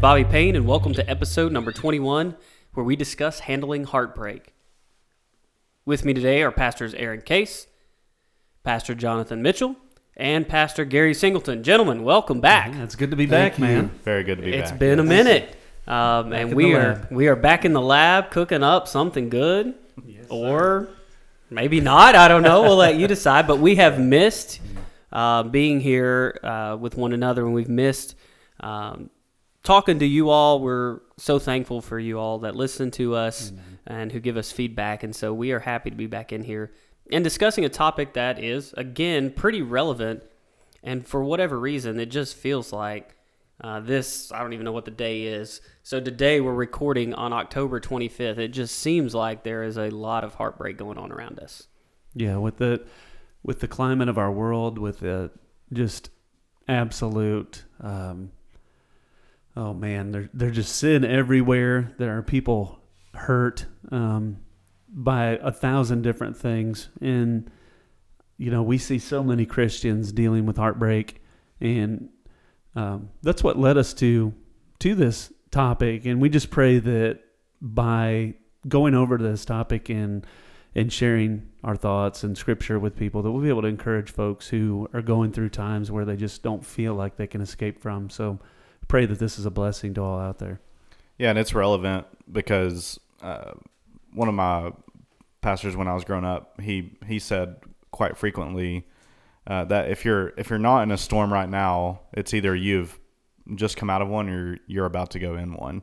Bobby Payne, and welcome to episode number 21, where we discuss handling heartbreak. With me today are Pastors Aaron Case, Pastor Jonathan Mitchell, and Pastor Gary Singleton. Gentlemen, welcome back. Yeah, it's good to be back, man. Very good to be It's back. It's been a minute, um, and we are lab. we are back in the lab cooking up something good, or maybe not. I don't know. We'll let you decide. But we have missed uh, being here uh, with one another, and we've missed um, talking to you all. We're so thankful for you all that listen to us and who give us feedback, and so we are happy to be back in here and discussing a topic that is again pretty relevant. And for whatever reason, it just feels like uh, this. I don't even know what the day is. So today we're recording on October 25th. It just seems like there is a lot of heartbreak going on around us. Yeah, with the with the climate of our world, with the just absolute. Um, oh man, there's just sin everywhere. There are people hurt um, by a thousand different things, and you know we see so many Christians dealing with heartbreak, and um, that's what led us to to this topic. And we just pray that by going over this topic and and sharing our thoughts and scripture with people that we'll be able to encourage folks who are going through times where they just don't feel like they can escape from. So pray that this is a blessing to all out there. Yeah, and it's relevant because uh, one of my pastors when I was growing up, he he said quite frequently uh, that if you're if you're not in a storm right now, it's either you've just come out of one or you're about to go in one.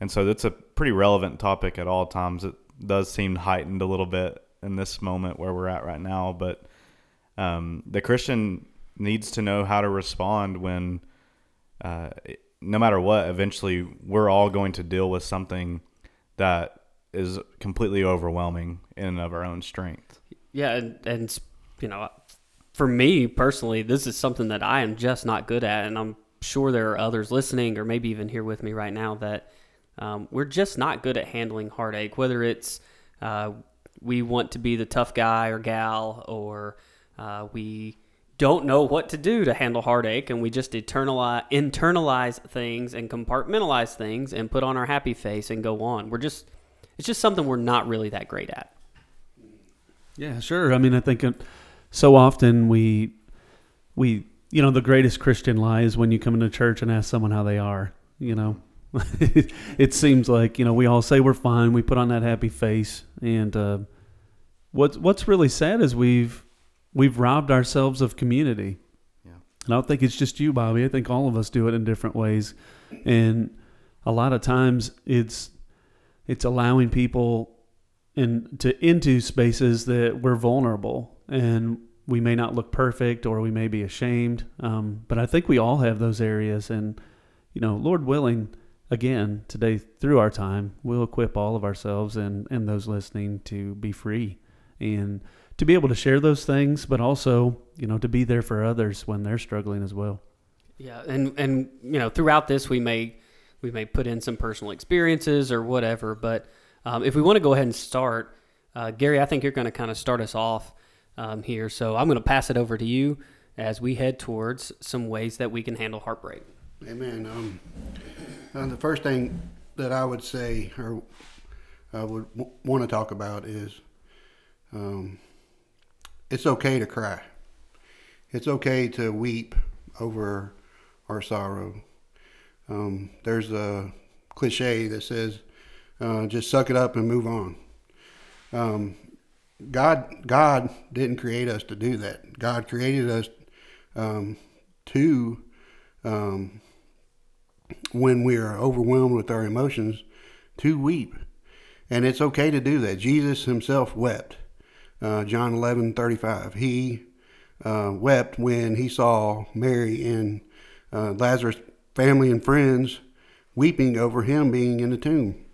And so that's a pretty relevant topic at all times. It does seem heightened a little bit in this moment where we're at right now, but um, the Christian needs to know how to respond when, no matter what, eventually we're all going to deal with something that is completely overwhelming in and of our own strength. Yeah, and, and you know, for me personally, this is something that I am just not good at, and I'm sure there are others listening, or maybe even here with me right now, that um, we're just not good at handling heartache. Whether it's uh, we want to be the tough guy or gal, or uh, we don't know what to do to handle heartache, and we just internalize internalize things and compartmentalize things and put on our happy face and go on. We're just it's just something we're not really that great at. Yeah, sure. I mean, I think so often we we you know the greatest Christian lie is when you come into church and ask someone how they are. You know, it seems like you know we all say we're fine. We put on that happy face, and uh, what's what's really sad is we've we've robbed ourselves of community. Yeah. And I don't think it's just you, Bobby. I think all of us do it in different ways, and a lot of times it's it's allowing people in to into spaces that we're vulnerable and we may not look perfect or we may be ashamed um, but i think we all have those areas and you know lord willing again today through our time we'll equip all of ourselves and and those listening to be free and to be able to share those things but also you know to be there for others when they're struggling as well Yeah, and and you know throughout this we may we may put in some personal experiences or whatever, but um, if we want to go ahead and start, uh, Gary, I think you're going to kind of start us off um, here. So I'm going to pass it over to you as we head towards some ways that we can handle heartbreak. Amen. Um, uh, the first thing that I would say or I would w- want to talk about is um, it's okay to cry. It's okay to weep over our sorrow. Um, there's a cliche that says, uh, "Just suck it up and move on." Um, God, God didn't create us to do that. God created us um, to um, when we are overwhelmed with our emotions to weep. and it's okay to do that. Jesus himself wept. Uh, John eleven thirty five. He uh, wept when he saw Mary and uh, Lazarus' family and friends weeping over him being in the tomb.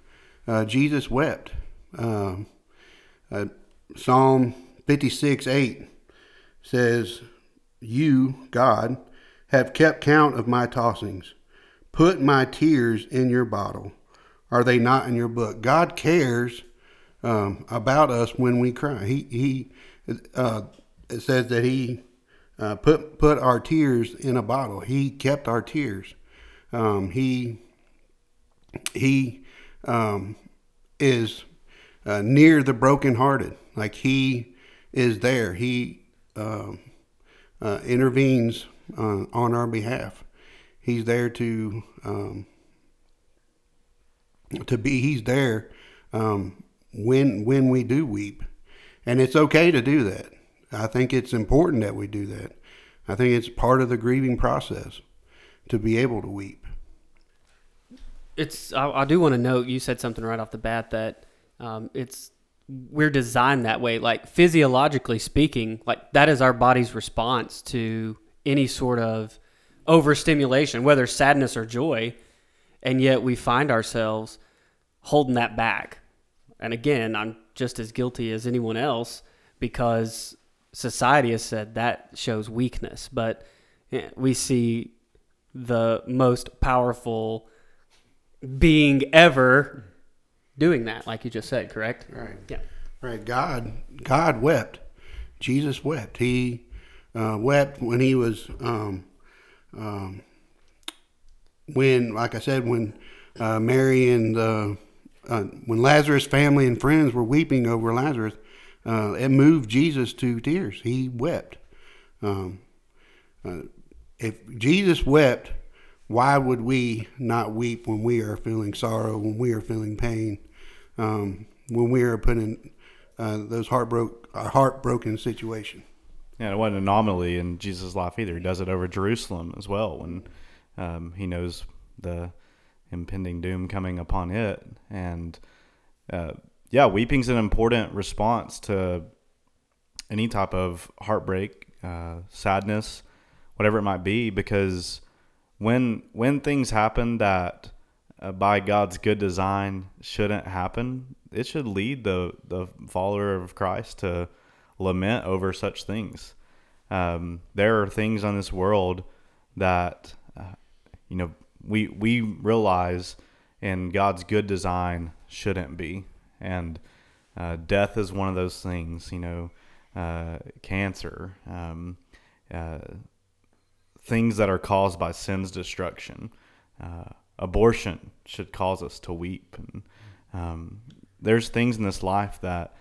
Uh, Jesus wept. Um, uh, Psalm 56 8 says, You, God, have kept count of my tossings. Put my tears in your bottle. Are they not in your book? God cares um, about us when we cry. He, he uh, says that He uh, put put our tears in a bottle. He kept our tears. Um, he he um, is uh, near the brokenhearted. Like he is there. He um, uh, intervenes uh, on our behalf. He's there to um, to be. He's there um, when when we do weep, and it's okay to do that. I think it's important that we do that. I think it's part of the grieving process to be able to weep. It's. I, I do want to note. You said something right off the bat that um, it's we're designed that way. Like physiologically speaking, like that is our body's response to any sort of overstimulation, whether sadness or joy, and yet we find ourselves holding that back. And again, I'm just as guilty as anyone else because society has said that shows weakness, but we see the most powerful being ever doing that, like you just said, correct? Right. Yeah. Right. God, God wept. Jesus wept. He uh, wept when he was, um, um, when, like I said, when uh, Mary and uh, uh, when Lazarus' family and friends were weeping over Lazarus, uh, it moved Jesus to tears. He wept. Um, uh, if Jesus wept, why would we not weep when we are feeling sorrow, when we are feeling pain, um, when we are put in uh, those heartbroken, heartbroken situation? Yeah, it wasn't an anomaly in Jesus' life either. He does it over Jerusalem as well when um, he knows the impending doom coming upon it. And uh, yeah, weeping's an important response to any type of heartbreak, uh, sadness, whatever it might be, because when when things happen that uh, by God's good design shouldn't happen, it should lead the the follower of Christ to lament over such things. Um, there are things on this world that uh, you know we we realize in God's good design shouldn't be, and uh, death is one of those things. You know, uh, cancer, um, uh, things that are caused by sin's destruction. Uh, abortion should cause us to weep, and um, there's things in this life that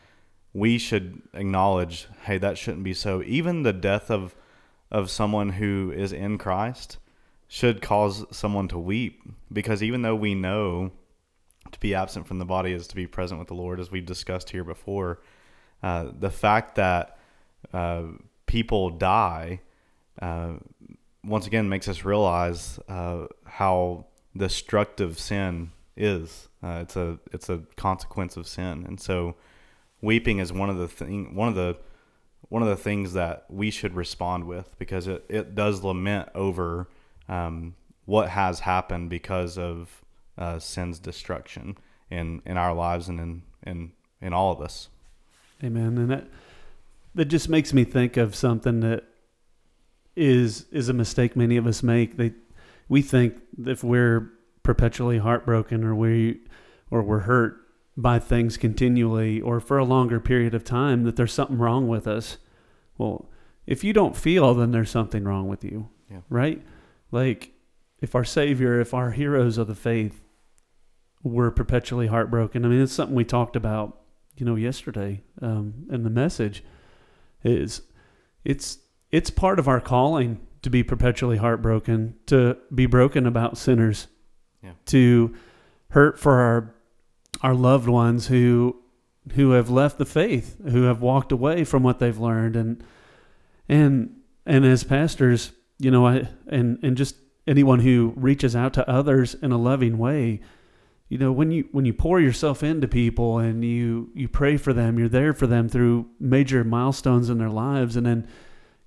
we should acknowledge. Hey, that shouldn't be so. Even the death of of someone who is in Christ should cause someone to weep because even though we know to be absent from the body is to be present with the Lord, as we've discussed here before, uh, the fact that uh, people die uh, once again makes us realize uh, how destructive sin is. Uh, it's a it's a consequence of sin, and so weeping is one of the thing one of the one of the things that we should respond with because it, it does lament over um, what has happened because of uh, sin's destruction in, in our lives and in, in, in all of us. Amen. And that that just makes me think of something that is is a mistake many of us make. They we think if we're perpetually heartbroken or we or we're hurt by things continually or for a longer period of time that there's something wrong with us. Well, if you don't feel, then there's something wrong with you. Yeah. Right? Like if our savior, if our heroes of the faith were perpetually heartbroken. I mean, it's something we talked about, you know, yesterday um, in the message. Is it's it's part of our calling to be perpetually heartbroken, to be broken about sinners, Yeah. to hurt for our our loved ones who who have left the faith, who have walked away from what they've learned, and and and as pastors, you know, I and and just anyone who reaches out to others in a loving way, you know when you when you pour yourself into people and you you pray for them you're there for them through major milestones in their lives and then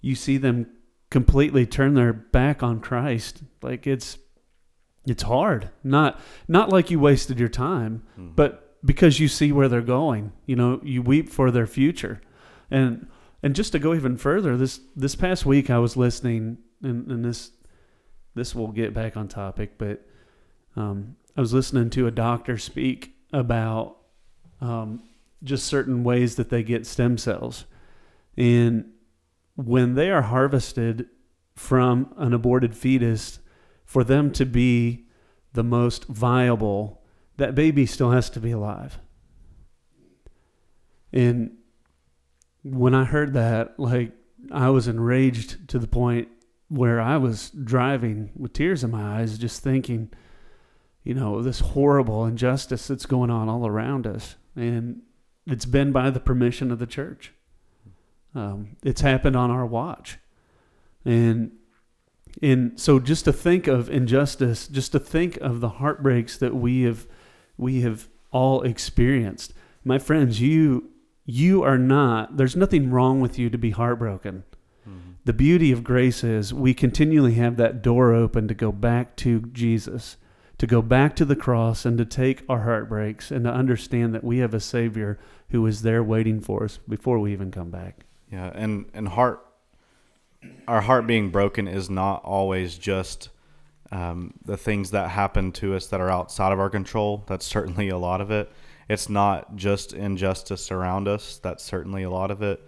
you see them completely turn their back on Christ like it's it's hard not not like you wasted your time Mhm. but because you see where they're going you know you weep for their future and and just to go even further this this past week I was listening and, and this this will get back on topic but um, I was listening to a doctor speak about um, just certain ways that they get stem cells. And when they are harvested from an aborted fetus, for them to be the most viable, that baby still has to be alive. And when I heard that, like, I was enraged to the point where I was driving with tears in my eyes, just thinking, you know, this horrible injustice that's going on all around us. And it's been by the permission of the church. Um, it's happened on our watch. And and so just to think of injustice, just to think of the heartbreaks that we have we have all experienced. My friends, you you are not there's nothing wrong with you to be heartbroken. The beauty of grace is we continually have that door open to go back to Jesus, to go back to the cross and to take our heartbreaks and to understand that we have a Savior who is there waiting for us before we even come back. Yeah, and and heart, our heart being broken is not always just um, the things that happen to us that are outside of our control. That's certainly a lot of it. It's not just injustice around us. That's certainly a lot of it,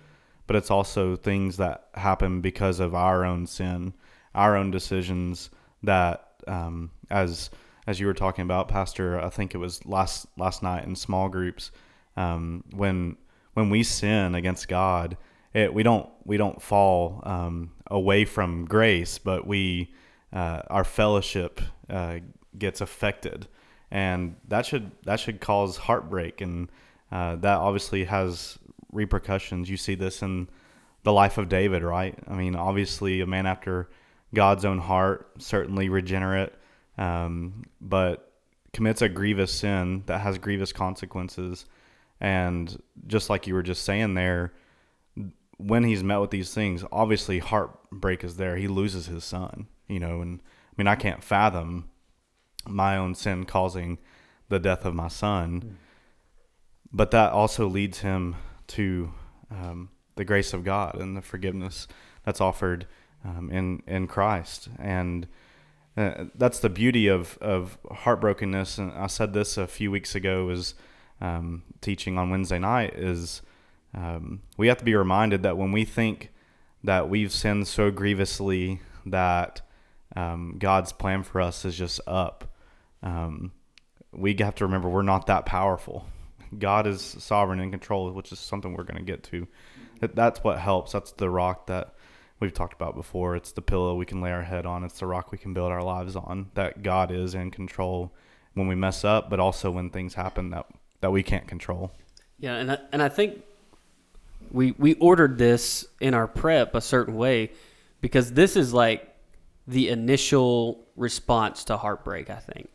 but it's also things that happen because of our own sin, our own decisions. That um, as as you were talking about, Pastor, I think it was last last night in small groups um, when when we sin against God, it, we don't we don't fall um, away from grace, but we uh, our fellowship uh, gets affected, and that should that should cause heartbreak, and uh, that obviously has repercussions. You see this in the life of David, right? I mean, obviously a man after God's own heart, certainly regenerate, um, but commits a grievous sin that has grievous consequences. And just like you were just saying there, when he's met with these things, obviously heartbreak is there. He loses his son, you know, and I mean, I can't fathom my own sin causing the death of my son, but that also leads him to um, the grace of God and the forgiveness that's offered um, in in Christ, and uh, that's the beauty of of heartbrokenness. And I said this a few weeks ago was um, teaching on Wednesday night is um, we have to be reminded that when we think that we've sinned so grievously that um, God's plan for us is just up, um, we have to remember we're not that powerful. God is sovereign and control, which is something we're going to get to. That, that's what helps. That's the rock that we've talked about before. It's the pillow we can lay our head on. It's the rock we can build our lives on. That God is in control when we mess up, but also when things happen that that we can't control. Yeah, and I, and I think we we ordered this in our prep a certain way because this is like the initial response to heartbreak. I think,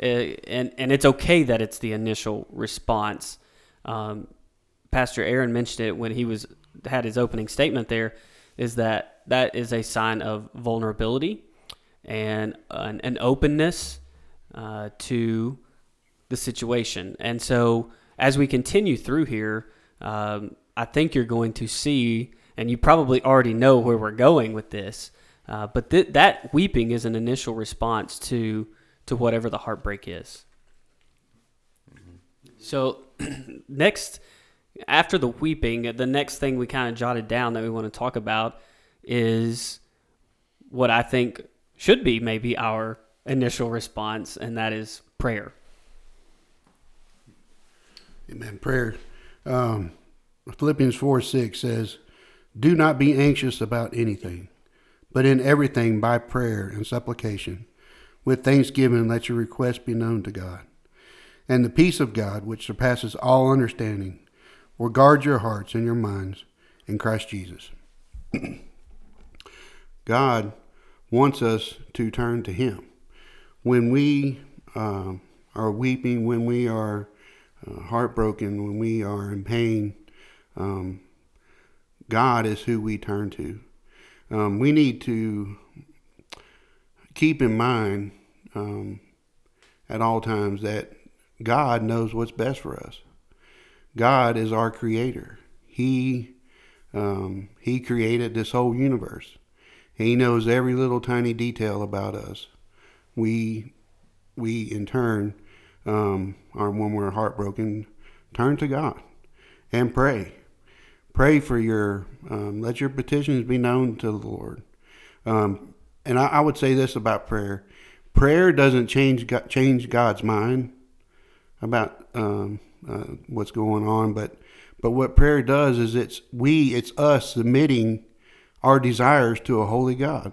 uh, and and it's okay that it's the initial response. Um, Pastor Aaron mentioned it when he was had his opening statement. There is that that is a sign of vulnerability and an, an openness uh, to the situation. And so, as we continue through here, um, I think you're going to see, and you probably already know where we're going with this. Uh, but th- that weeping is an initial response to to whatever the heartbreak is. So, next, after the weeping, the next thing we kind of jotted down that we want to talk about is what I think should be maybe our initial response, and that is prayer. Amen. Prayer. Um, Philippians 4 6 says, Do not be anxious about anything, but in everything by prayer and supplication, with thanksgiving, let your requests be known to God. And the peace of God, which surpasses all understanding, will guard your hearts and your minds in Christ Jesus. God wants us to turn to Him. When we um, are weeping, when we are uh, heartbroken, when we are in pain, um, God is who we turn to. Um, we need to keep in mind um, at all times that God knows what's best for us. God is our creator. He um, He created this whole universe. He knows every little tiny detail about us. We we in turn um, are when we're heartbroken, turn to God and pray. Pray for your um, let your petitions be known to the Lord. Um, and I, I would say this about prayer: prayer doesn't change change God's mind about um, uh, what's going on, but but what prayer does is it's we it's us submitting our desires to a holy God.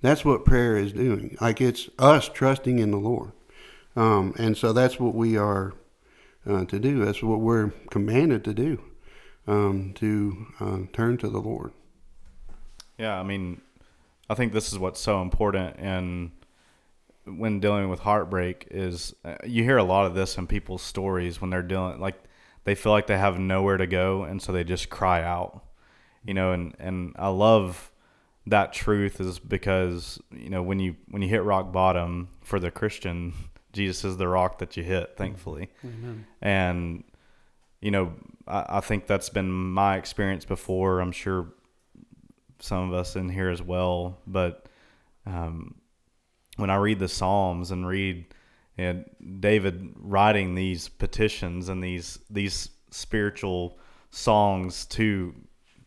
That's what prayer is doing. Like it's us trusting in the Lord, um, and so that's what we are uh, to do. That's what we're commanded to do, um, to uh, turn to the Lord. Yeah, I mean, I think this is what's so important and when dealing with heartbreak is uh, you hear a lot of this in people's stories when they're dealing like they feel like they have nowhere to go and so they just cry out you know and and I love that truth is because you know when you when you hit rock bottom for the Christian Jesus is the rock that you hit thankfully Amen. and you know I, I think that's been my experience before I'm sure some of us in here as well but um, when I read the Psalms and read and David writing these petitions and these these spiritual songs to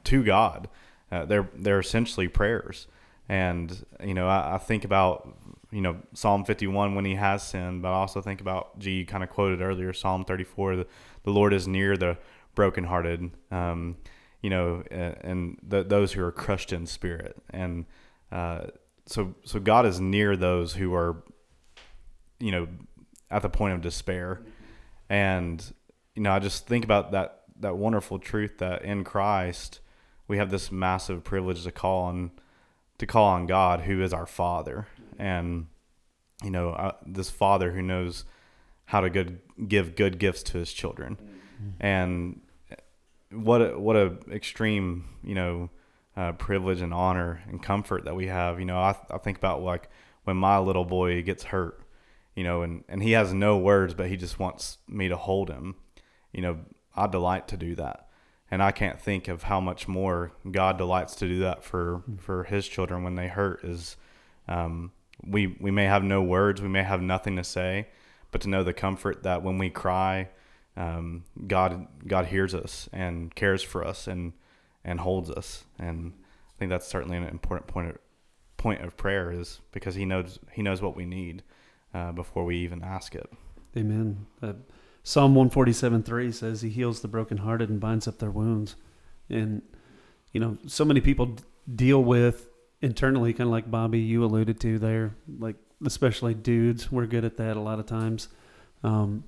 to God, uh, they're they're essentially prayers. And you know, I, I, think about you know Psalm 51 when he has sinned, but I also think about G you kind of quoted earlier Psalm 34, the, the Lord is near the brokenhearted, um, you know, and, the, those who are crushed in spirit. And uh, so so God is near those who are you know at the point of despair and you know I just think about that that wonderful truth that in Christ we have this massive privilege to call on to call on God who is our father and you know uh, this father who knows how to good give good gifts to his children mm-hmm. and what a, what a extreme you know uh, privilege and honor and comfort that we have. You know, I, I think about like when my little boy gets hurt, you know, and, and he has no words, but he just wants me to hold him. You know, I delight to do that. And I can't think of how much more God delights to do that for, for his children when they hurt is um, we, we may have no words, we may have nothing to say, but to know the comfort that when we cry, um, God God hears us and cares for us and and holds us. And I think that's certainly an important point of, point of prayer is because he knows he knows what we need uh, before we even ask it. Amen. Uh, Psalm one forty seven three says he heals the brokenhearted and binds up their wounds. And you know, so many people d- deal with internally, kind of like Bobby you alluded to there, like especially dudes. We're good at that a lot of times. Um,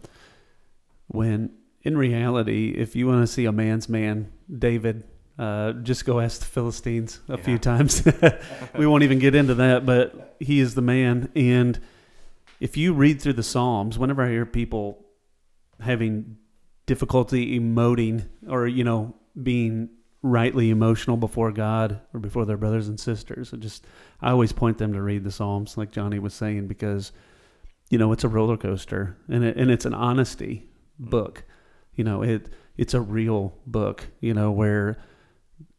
when in reality, if you want to see a man's man, David uh, just go ask the Philistines a yeah. few times. we won't even get into that, but he is the man. And if you read through the Psalms, whenever I hear people having difficulty emoting or, you know, being rightly emotional before God or before their brothers and sisters, I just, I always point them to read the Psalms, like Johnny was saying, because, you know, it's a roller coaster and, it, and it's an honesty book. You know, it, it's a real book, you know, where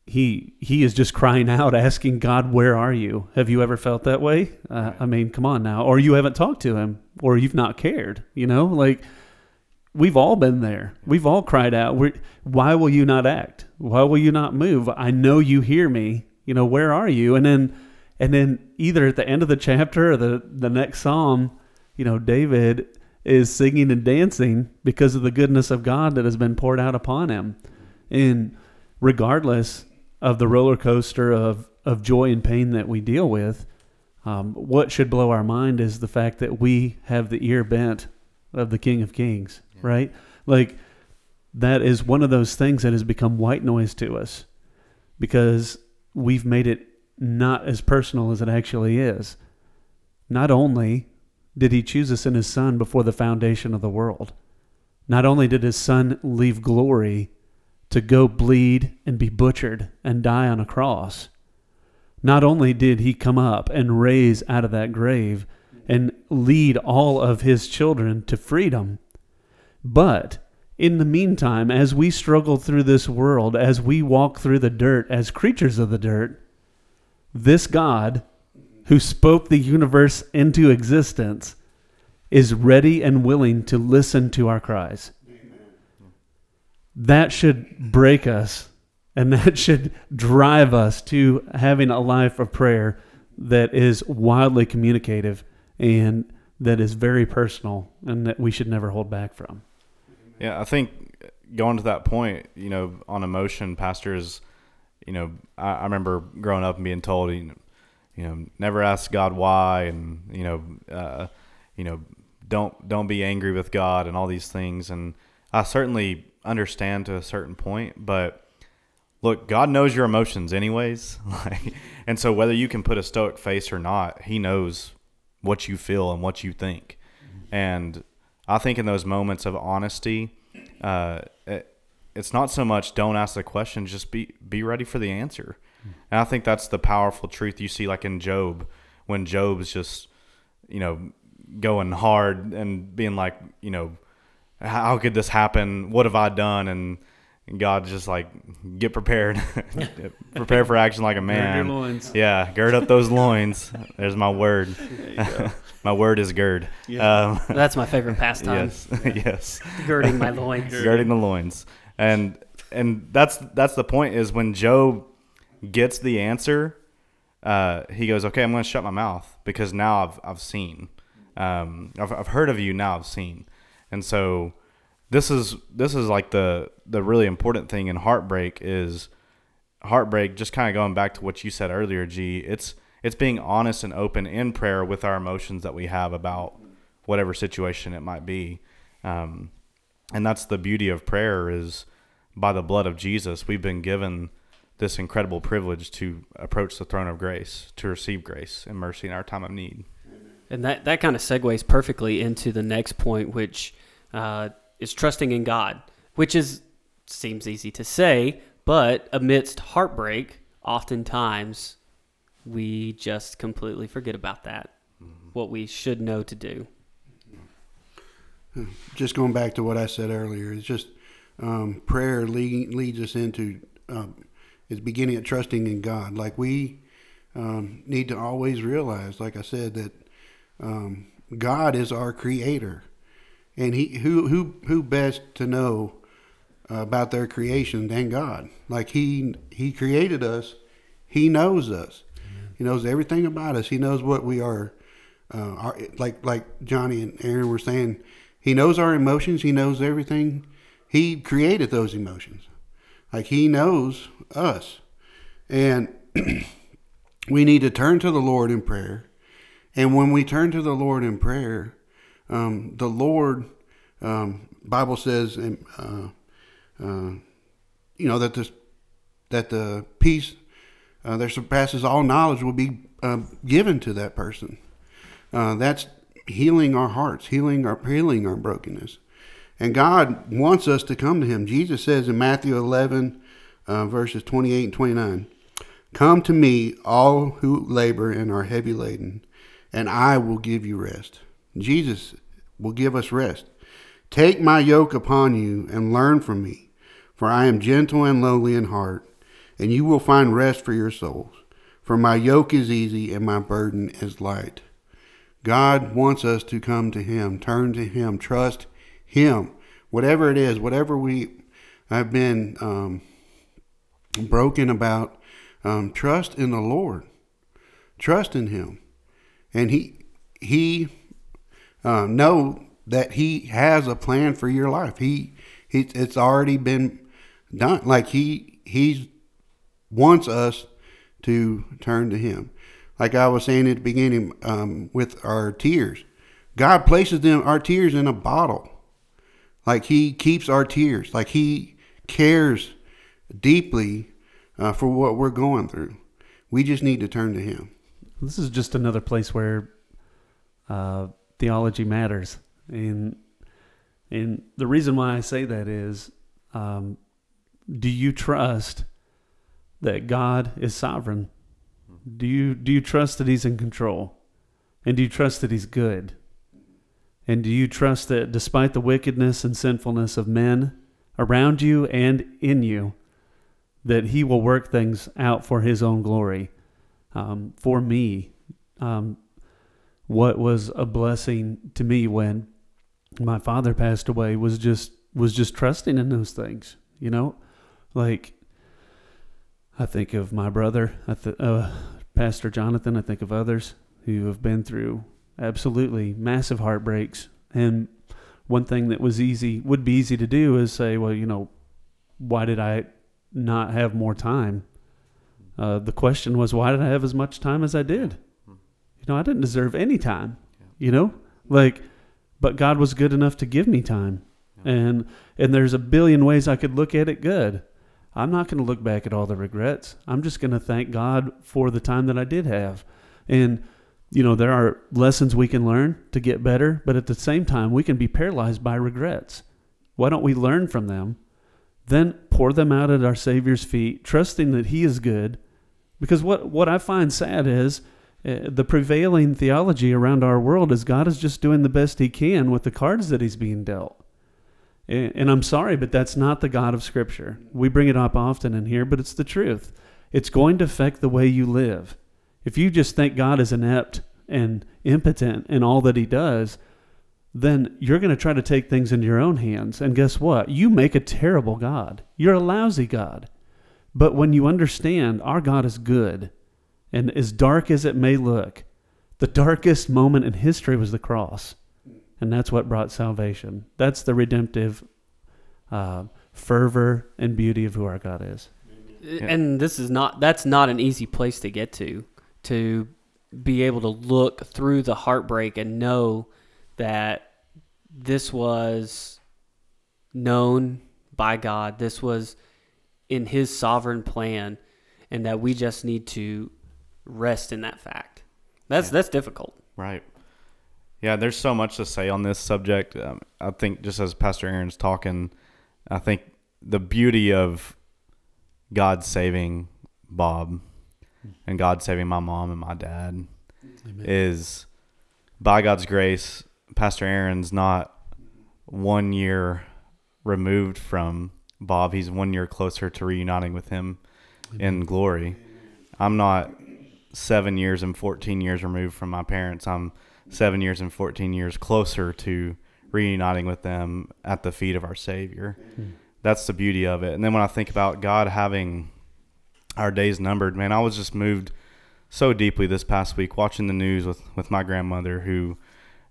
he he is just crying out asking god where are you? Have you ever felt that way? Uh, i mean come on now. Or you haven't talked to him or you've not cared you know? Like we've all been there. We've all cried out. Why will you not act? Why will you not move? I know you hear me. You know where are you? And then and then either at the end of the chapter or the the next psalm you know david is singing and dancing because of the goodness of god that has been poured out upon him and regardless of the roller coaster of, of joy and pain that we deal with, um, what should blow our mind is the fact that we have the ear bent of the King of Kings, yeah. right? Like, that is one of those things that has become white noise to us because we've made it not as personal as it actually is. Not only did he choose us in his son before the foundation of the world. Not only did his son leave glory to go bleed and be butchered and die on a cross, not only did he come up and raise out of that grave and lead all of his children to freedom, but in the meantime, as we struggle through this world, as we walk through the dirt as creatures of the dirt, this God who spoke the universe into existence is ready and willing to listen to our cries. That should break us and that should drive us to having a life of prayer that is wildly communicative and that is very personal and that we should never hold back from. Yeah, I think going to that point, you know, on emotion, pastors, you know, I, I remember growing up and being told, you know, you know, never ask God why, and you know, uh, you know, don't don't be angry with God and all these things. And I certainly understand to a certain point, but look, God knows your emotions anyways. Like, and so whether you can put a stoic face or not, He knows what you feel and what you think. And I think in those moments of honesty, uh, it, it's not so much don't ask the question, just be be ready for the answer. And I think that's the powerful truth you see, like in Job, when Job's just, you know, going hard and being like, you know, how could this happen? What have I done? And God just like get prepared, prepare for action like a man. your loins. Yeah, gird up those loins. There's my word. my word is gird. Um, That's my favorite pastime. yes, yes Girding my loins. girding the loins and and that's that's the point is when job gets the answer uh, he goes okay i'm going to shut my mouth because now i've, I've seen. Um, I've, I've heard of you now i've seen. And so this is this is like the the really important thing in heartbreak is heartbreak just kind of going back to what you said earlier g it's it's being honest and open in prayer with our emotions that we have about whatever situation it might be. Um, and that's the beauty of prayer is by the blood of jesus we've been given this incredible privilege to approach the throne of grace to receive grace and mercy in our time of need And that, that kind of segues perfectly into the next point, which uh, is trusting in God, which is seems easy to say, but amidst heartbreak, oftentimes we just completely forget about that. What we should know to do. just going back to what I said earlier, it's just um, prayer lead, leads us into um, is beginning at trusting in God. Like we um, need to always realize, like I said, that um, God is our Creator, and He who who who best to know uh, about their creation than God. Like He He created us, He knows us, He knows everything about us. He knows what we are. Uh, our, like like Johnny and Aaron were saying, he knows our emotions. He knows everything. He created those emotions. Like he knows us. And we need to turn to the Lord in prayer. And when we turn to the Lord in prayer, um, the Lord, um, Bible says, uh, uh, you know, that this, that the peace uh, that surpasses all knowledge will be uh, given to that person. Uh, that's healing our hearts, healing our healing our brokenness. And God wants us to come to Him. Jesus says in Matthew 11, uh, verses 28 and 29, Come to me, all who labor and are heavy laden, and I will give you rest. Jesus will give us rest. Take my yoke upon you and learn from me, for I am gentle and lowly in heart, and you will find rest for your souls. For my yoke is easy and my burden is light. God wants us to come to Him, turn to Him, trust Him. Whatever it is, whatever we I've been um, broken about, um, trust in the Lord. Trust in Him, and He He uh, know that He has a plan for your life. He, he it's already been done. Like He He wants us to turn to Him like I was saying at the beginning um, with our tears. God places them our tears in a bottle. Like He keeps our tears. Like He cares deeply uh, for what we're going through. We just need to turn to Him. This is just another place where uh, theology matters, and and the reason why I say that is, um, do you trust that God is sovereign? Do you do you trust that He's in control, and do you trust that He's good? And do you trust that despite the wickedness and sinfulness of men around you and in you, that He will work things out for His own glory? Um, for me, um, what was a blessing to me when my father passed away was just was just trusting in those things. You know, like I think of my brother, th- uh, Pastor Jonathan. I think of others who have been through absolutely massive heartbreaks. And one thing that was easy would be easy to do is say, well, you know, why did I not have more time? Uh, the question was, why did I have as much time as I did? You know, I didn't deserve any time. You know, like, but God was good enough to give me time, and and there's a billion ways I could look at it good. I'm not going to look back at all the regrets. I'm just going to thank God for the time that I did have, and you know, there are lessons we can learn to get better, but at the same time, we can be paralyzed by regrets. Why don't we learn from them? Then pour them out at our Savior's feet, trusting that He is good. Because what, what I find sad is uh, the prevailing theology around our world is God is just doing the best He can with the cards that He's being dealt. And, and I'm sorry, but that's not the God of Scripture. We bring it up often in here, but it's the truth. It's going to affect the way you live. If you just think God is inept and impotent in all that he does, then you're going to try to take things into your own hands. And guess what? You make a terrible God. You're a lousy God. But when you understand our God is good, and as dark as it may look, the darkest moment in history was the cross. And that's what brought salvation. That's the redemptive uh, fervor and beauty of who our God is. And this is not, that's not an easy place to get to to be able to look through the heartbreak and know that this was known by God. This was in His sovereign plan, and that we just need to rest in that fact. That's Yeah. that's difficult. Right. Yeah, there's so much to say on this subject. Um, I think just as Pastor Aaron's talking, I think the beauty of God saving Bob and God saving my mom and my dad is by God's grace, Pastor Aaron's not one year removed from Bob. He's one year closer to reuniting with him in glory. I'm not seven years and 14 years removed from my parents. I'm seven years and 14 years closer to reuniting with them at the feet of our Savior. Hmm. That's the beauty of it. And then when I think about God having our days numbered, man, I was just moved so deeply this past week watching the news with, with my grandmother, who,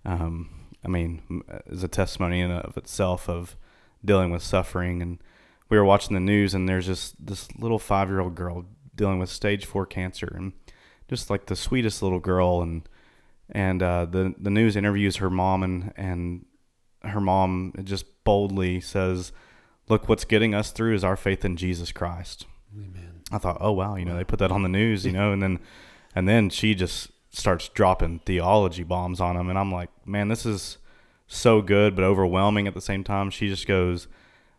um, I mean, is a testimony in of itself of dealing with suffering. And we were watching the news, and there's just this little five year old girl dealing with stage four cancer, and just like the sweetest little girl. And and uh, the the news interviews her mom, and and her mom just boldly says, "Look, what's getting us through is our faith in Jesus Christ." Amen. I thought, oh wow, you know, they put that on the news, you know, and then and then she just starts dropping theology bombs on them, and I'm like, man, this is so good but overwhelming at the same time. She just goes,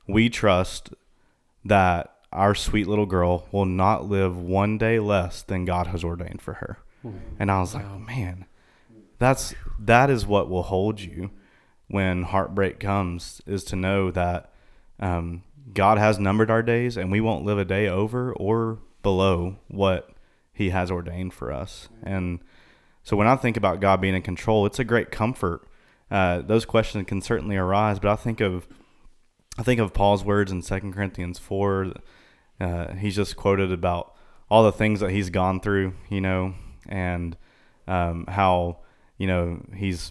we trust that our sweet little girl will not live one day less than God has ordained for her. And I was like, Oh, man, that's that is what will hold you when heartbreak comes is to know that um, God has numbered our days and we won't live a day over or below what He has ordained for us. And so when I think about God being in control, it's a great comfort. Uh, those questions can certainly arise, but I think of I think of Paul's words in 2 Corinthians 4. Uh, he's just quoted about all the things that he's gone through, you know, and um, how, you know, he's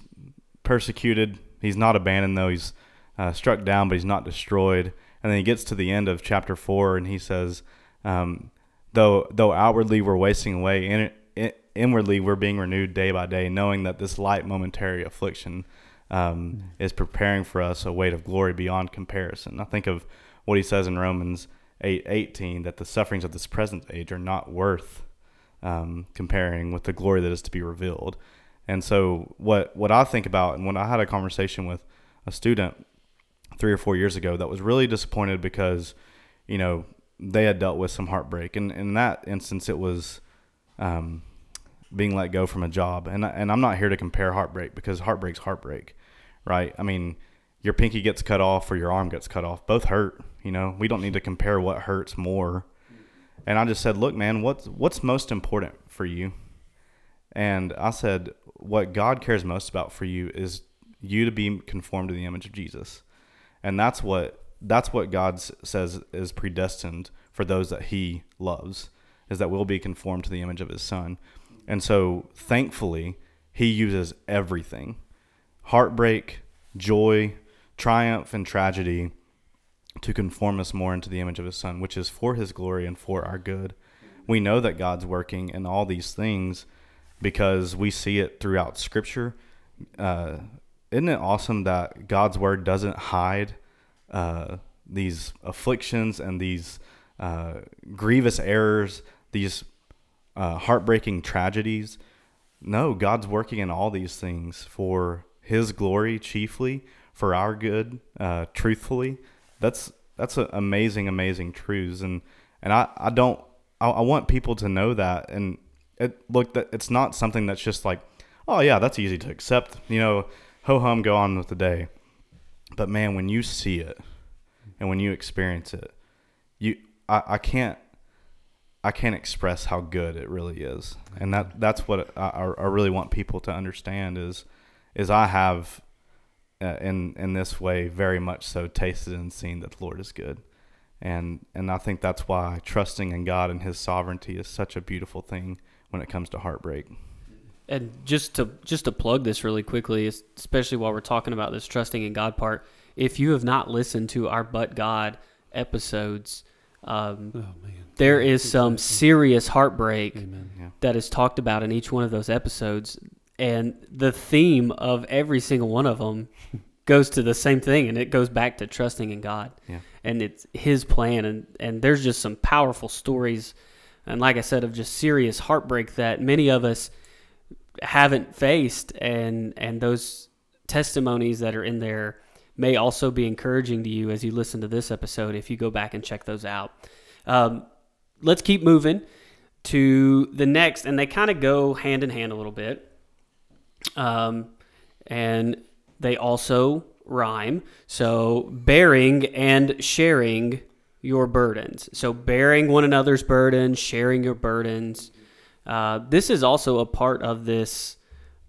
persecuted. He's not abandoned, though. He's uh, struck down, but he's not destroyed. And then he gets to the end of chapter 4 and he says, um, though, though outwardly we're wasting away, in, in, inwardly we're being renewed day by day, knowing that this light momentary affliction um, is preparing for us a weight of glory beyond comparison. I think of what he says in Romans 8 18 that the sufferings of this present age are not worth um, comparing with the glory that is to be revealed. And so what what I think about and when I had a conversation with a student three or four years ago that was really disappointed because, you know, they had dealt with some heartbreak, and in that instance, it was um, being let go from a job. And and I'm not here to compare heartbreak because heartbreak's heartbreak, right? I mean, your pinky gets cut off or your arm gets cut off, both hurt. You know, we don't need to compare what hurts more. And I just said, look, man, what's what's most important for you? And I said, what God cares most about for you is you to be conformed to the image of Jesus, and that's what that's what God says is predestined for those that He loves, is that we'll be conformed to the image of His Son. And so, thankfully, He uses everything heartbreak, joy, triumph, and tragedy to conform us more into the image of His Son, which is for His glory and for our good. We know that God's working in all these things because we see it throughout Scripture. Uh, isn't it awesome that God's Word doesn't hide? Uh, these afflictions and these uh, grievous errors, these uh, heartbreaking tragedies. No, God's working in all these things for His glory, chiefly for our good. Uh, truthfully, that's that's amazing, amazing truths, and and I I don't I, I want people to know that, and it look that it's not something that's just like, oh yeah, that's easy to accept, you know, ho hum, go on with the day. But man, when you see it and when you experience it, you I, I can't I can't express how good it really is, and that that's what I, I really want people to understand is is I have uh, in in this way very much so tasted and seen that the Lord is good, and and I think that's why trusting in God and His sovereignty is such a beautiful thing when it comes to heartbreak and just to just to plug this really quickly, especially while we're talking about this trusting in God part, if you have not listened to our but God episodes, um, oh, there is some serious heartbreak yeah. that is talked about in each one of those episodes, and the theme of every single one of them goes to the same thing, and it goes back to trusting in God, yeah. and it's His plan, and and there's just some powerful stories, and like I said, of just serious heartbreak that many of us haven't faced and and those testimonies that are in there may also be encouraging to you as you listen to this episode if you go back and check those out. Um, let's keep moving to the next and they kind of go hand in hand a little bit. Um, and they also rhyme. So bearing and sharing your burdens. So bearing one another's burdens sharing your burdens uh, this is also a part of this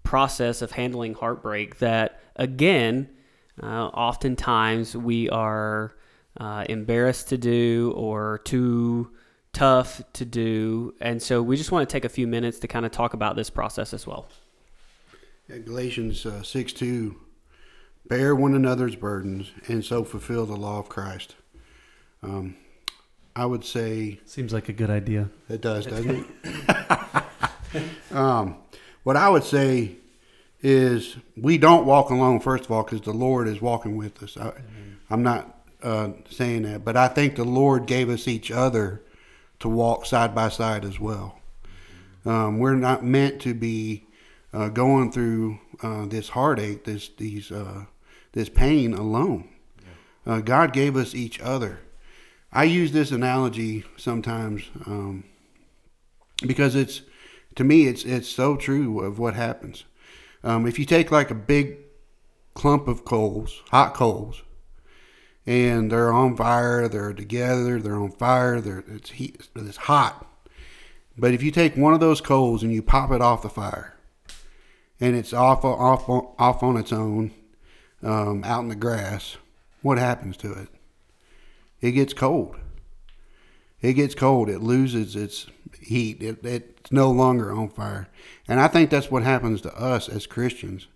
process of handling heartbreak that, again, uh, oftentimes we are uh, embarrassed to do or too tough to do. And so we just want to take a few minutes to kind of talk about this process as well. Yeah, Galatians uh, 6 2 Bear one another's burdens and so fulfill the law of Christ. Um, I would say. Seems like a good idea. It does, doesn't it? um, what I would say is we don't walk alone, first of all, because the Lord is walking with us. I, am not uh, saying that, but I think the Lord gave us each other to walk side by side as well. Um, we're not meant to be uh, going through uh, this heartache, this these uh, this pain alone. Uh, God gave us each other. I use this analogy sometimes um, because it's to me it's it's so true of what happens. Um, if you take like a big clump of coals, hot coals, and they're on fire, they're together, they're on fire, they're it's heat, it's hot. But if you take one of those coals and you pop it off the fire, and it's off off off on its own, um, out in the grass, what happens to it? It gets cold. It gets cold. It loses its heat. It, it's no longer on fire. And I think that's what happens to us as Christians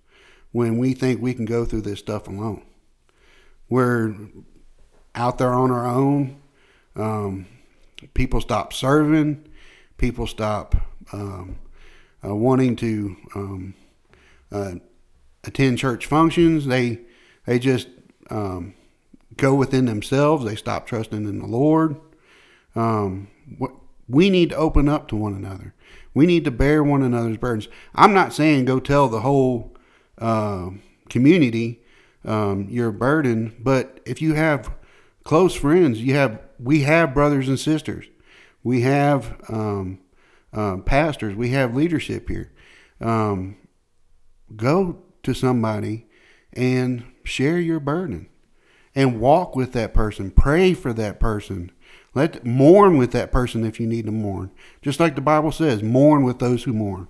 when we think we can go through this stuff alone. We're out there on our own. Um, people stop serving. People stop um, uh, wanting to um, uh, attend church functions. They they just um, go within themselves. They stop trusting in the Lord. Um, what We need to open up to one another. We need to bear one another's burdens. I'm not saying go tell the whole uh, community um, your burden, but if you have close friends, you have we have brothers and sisters, we have um, uh, pastors, we have leadership here. Um, go to somebody and share your burden and walk with that person pray for that person. Let mourn with that person if you need to mourn. Just like the bible says mourn with those who mourn.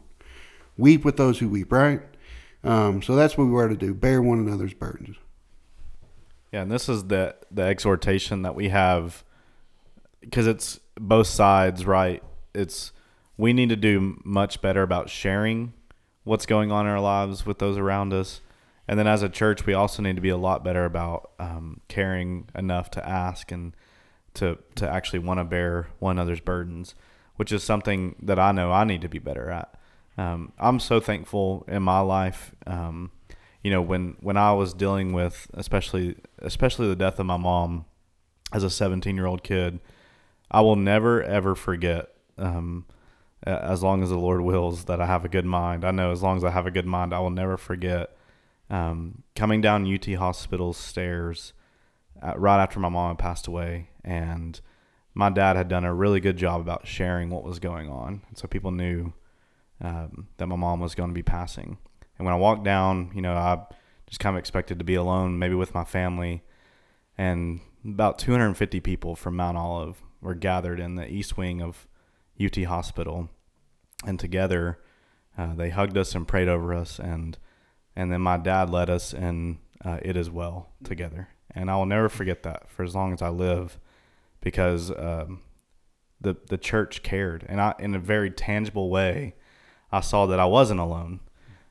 Weep with those who weep right? Um, so that's what we are to do. Bear one another's burdens. Yeah, and this is the the exhortation that we have because it's both sides, right? It's we need to do much better about sharing what's going on in our lives with those around us, and then as a church, we also need to be a lot better about um, caring enough to ask and to to actually want to bear one another's burdens, which is something that I know I need to be better at. Um, I'm so thankful in my life. Um, you know, when when I was dealing with especially especially the death of my mom as a 17 year old kid, I will never ever forget. Um, as long as the Lord wills that I have a good mind, I know as long as I have a good mind, I will never forget um, coming down UT Hospital's stairs uh, right after my mom had passed away, and my dad had done a really good job about sharing what was going on, and so people knew um, that my mom was going to be passing. And when I walked down, you know, I just kind of expected to be alone, maybe with my family, and about 250 people from Mount Olive were gathered in the east wing of UT Hospital, and together uh, they hugged us and prayed over us, and and then my dad led us in uh, it as well together. And I will never forget that for as long as I live, because um, the the church cared, and I in a very tangible way, I saw that I wasn't alone,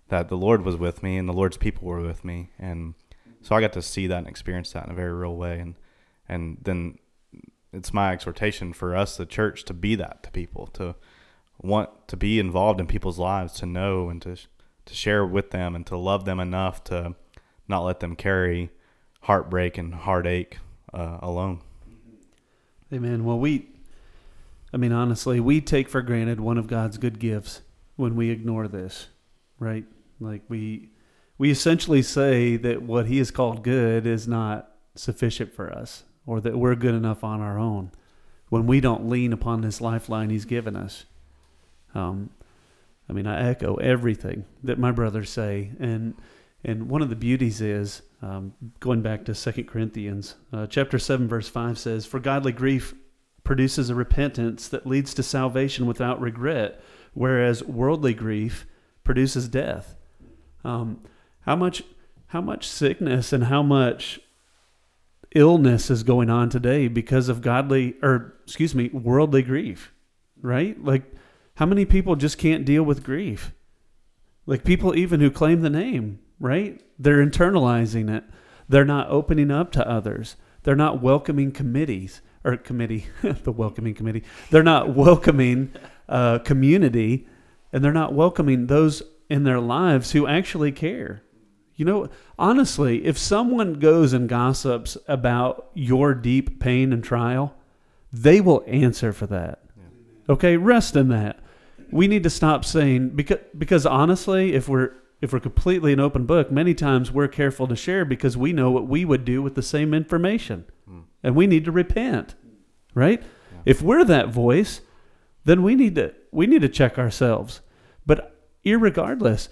that the Lord was with me, and the Lord's people were with me, and so I got to see that and experience that in a very real way, and and then it's my exhortation for us, the church, to be that to people, to want to be involved in people's lives, to know and to to share with them, and to love them enough to not let them carry heartbreak and heartache uh, alone. Amen. Well, we, I mean, honestly, we take for granted one of God's good gifts when we ignore this, right? Like we, we essentially say that what He has called good is not sufficient for us, or that we're good enough on our own, when we don't lean upon this lifeline He's given us. Um, I mean, I echo everything that my brothers say, and and one of the beauties is um, going back to Second Corinthians, uh, chapter seven, verse five says, "For godly grief produces a repentance that leads to salvation without regret, whereas worldly grief produces death." Um, how much, how much sickness and how much illness is going on today because of godly, or excuse me, worldly grief, right? Like, how many people just can't deal with grief? Like people even who claim the name, right? They're internalizing it. They're not opening up to others. They're not welcoming committees or committee, the welcoming committee. They're not welcoming uh, community, and they're not welcoming those in their lives who actually care. You know, honestly, if someone goes and gossips about your deep pain and trial, they will answer for that. Okay, rest in that. We need to stop saying because because honestly, if we're if we're completely an open book, many times we're careful to share because we know what we would do with the same information. Hmm. And we need to repent. Right? If we're that voice, then we need to we need to check ourselves. But irregardless,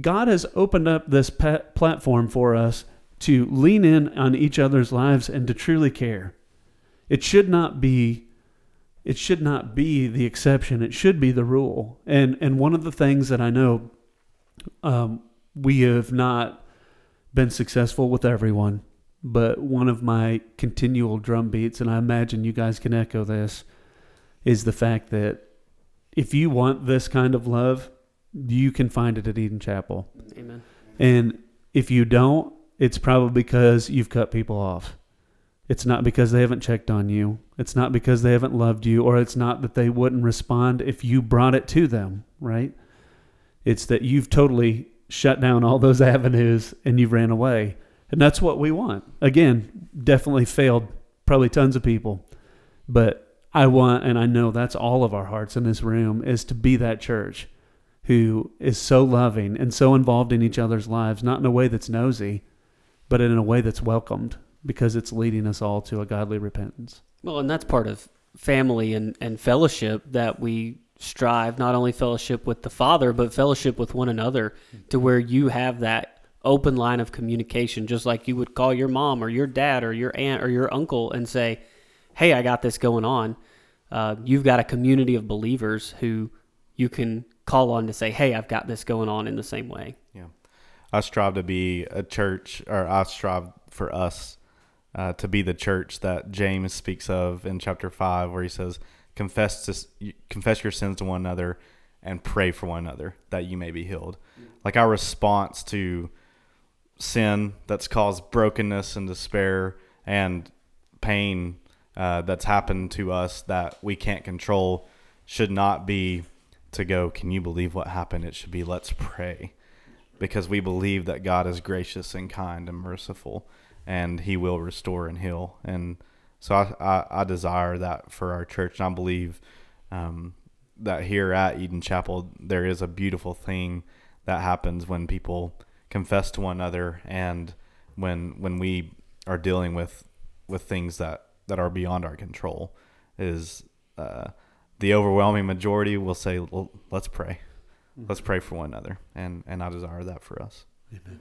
God has opened up this platform for us to lean in on each other's lives and to truly care. It should not be it should not be the exception. It should be the rule. And and one of the things that I know um, we have not been successful with everyone, but one of my continual drum beats, and I imagine you guys can echo this, is the fact that if you want this kind of love, you can find it at Eden Chapel. Amen. And if you don't, it's probably because you've cut people off. It's not because they haven't checked on you. It's not because they haven't loved you, or it's not that they wouldn't respond if you brought it to them, right? It's that you've totally shut down all those avenues and you've ran away. And that's what we want. Again, definitely failed probably tons of people. But I want, and I know that's all of our hearts in this room, is to be that church who is so loving and so involved in each other's lives, not in a way that's nosy, but in a way that's welcomed because it's leading us all to a godly repentance. Well, and that's part of family and, and fellowship that we strive not only fellowship with the Father, but fellowship with one another to where you have that open line of communication, just like you would call your mom or your dad or your aunt or your uncle and say, Hey, I got this going on. Uh, you've got a community of believers who you can call on to say, Hey, I've got this going on in the same way. Yeah. I strive to be a church, or I strive for us uh, to be the church that James speaks of in chapter 5, where he says, confess, to, confess your sins to one another and pray for one another that you may be healed. Like our response to sin that's caused brokenness and despair and pain uh, that's happened to us that we can't control should not be to go, Can you believe what happened? It should be, Let's pray. Because we believe that God is gracious and kind and merciful and He will restore and heal. And so I, I, I desire that for our church. And I believe um, that here at Eden Chapel, there is a beautiful thing that happens when people confess to one another and when when we are dealing with with things that that are beyond our control is uh, the overwhelming majority will say well, let's pray let's pray for one another and and i desire that for us Amen.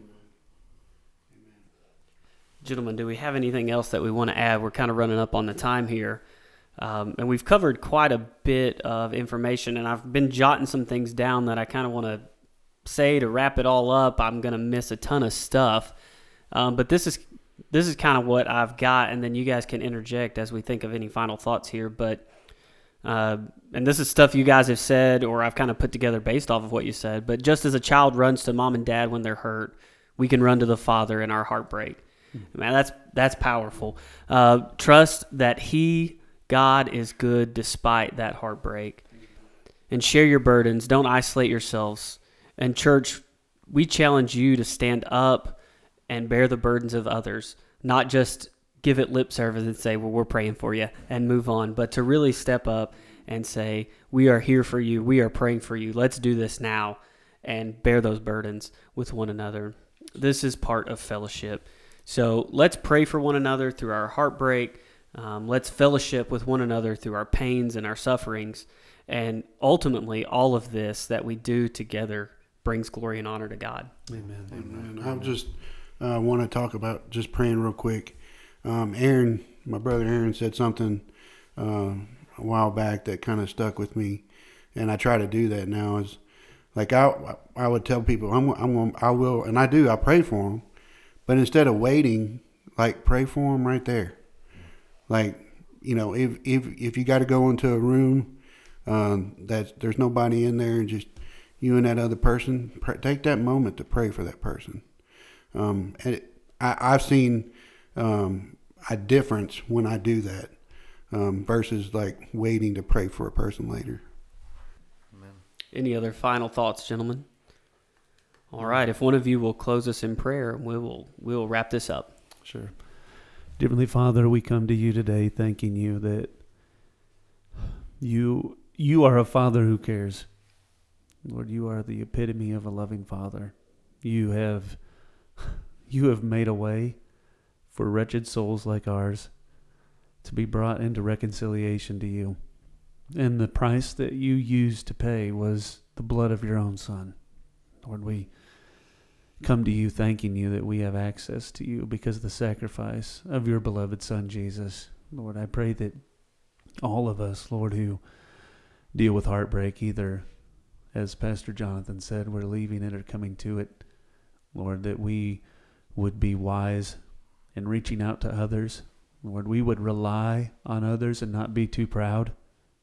Gentlemen, do we have anything else that we want to add? We're kind of running up on the time here. Um, and we've covered quite a bit of information, and I've been jotting some things down that I kind of want to say to wrap it all up. I'm going to miss a ton of stuff, um, but this is this is kind of what I've got, and then you guys can interject as we think of any final thoughts here. But uh, and this is stuff you guys have said, or I've kind of put together based off of what you said. But just as a child runs to mom and dad when they're hurt, we can run to the Father in our heartbreak. Man, that's that's powerful. Uh, trust that He, God, is good despite that heartbreak, and share your burdens. Don't isolate yourselves. And church, we challenge you to stand up and bear the burdens of others, not just give it lip service and say, "Well, we're praying for you," and move on, but to really step up and say, "We are here for you. We are praying for you. Let's do this now." And bear those burdens with one another. This is part of fellowship. So let's pray for one another through our heartbreak. Um, let's fellowship with one another through our pains and our sufferings. And ultimately, all of this that we do together brings glory and honor to God. Amen. Amen. I just uh, want to talk about just praying real quick. Um, Aaron, my brother Aaron, said something uh, a while back that kind of stuck with me, and I try to do that now. Is like I I would tell people I'm I'm I will and I do I pray for them, but instead of waiting, like pray for them right there. Like you know, if if if you got to go into a room um, that there's nobody in there and just you and that other person, pray, take that moment to pray for that person. Um, and it, I, I've seen um, a difference when I do that um, versus like waiting to pray for a person later. Any other final thoughts, gentlemen? All right, if one of you will close us in prayer, we will we will wrap this up. Sure. Dear Heavenly Father, we come to you today thanking you that you you are a father who cares. Lord, you are the epitome of a loving father. You have you have made a way for wretched souls like ours to be brought into reconciliation to you. And the price that you used to pay was the blood of your own son. Lord, we come to you thanking you that we have access to you because of the sacrifice of your beloved Son, Jesus. Lord, I pray that all of us, Lord, who deal with heartbreak, either, as Pastor Jonathan said, we're leaving it or coming to it, Lord, that we would be wise in reaching out to others. Lord, we would rely on others and not be too proud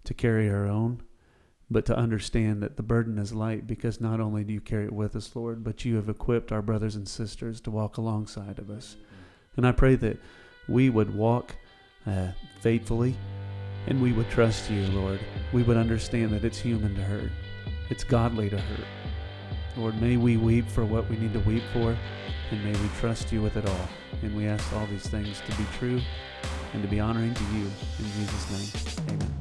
to carry our own but to understand that the burden is light because not only do you carry it with us, Lord, but you have equipped our brothers and sisters to walk alongside of us. And I pray that we would walk uh, faithfully and we would trust you, Lord. We would understand that it's human to hurt, it's godly to hurt. Lord, may we weep for what we need to weep for, and may we trust you with it all. And we ask all these things to be true and to be honoring to you. In Jesus' name, amen.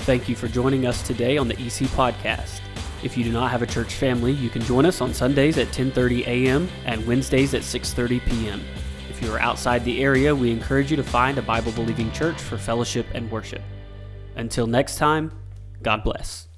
Thank you for joining us today on the EC Podcast. If you do not have a church family, you can join us on Sundays at 10:30 a.m. and Wednesdays at 6:30 p.m. If you are outside the area, we encourage you to find a Bible believing church for fellowship and worship. Until next time, God bless.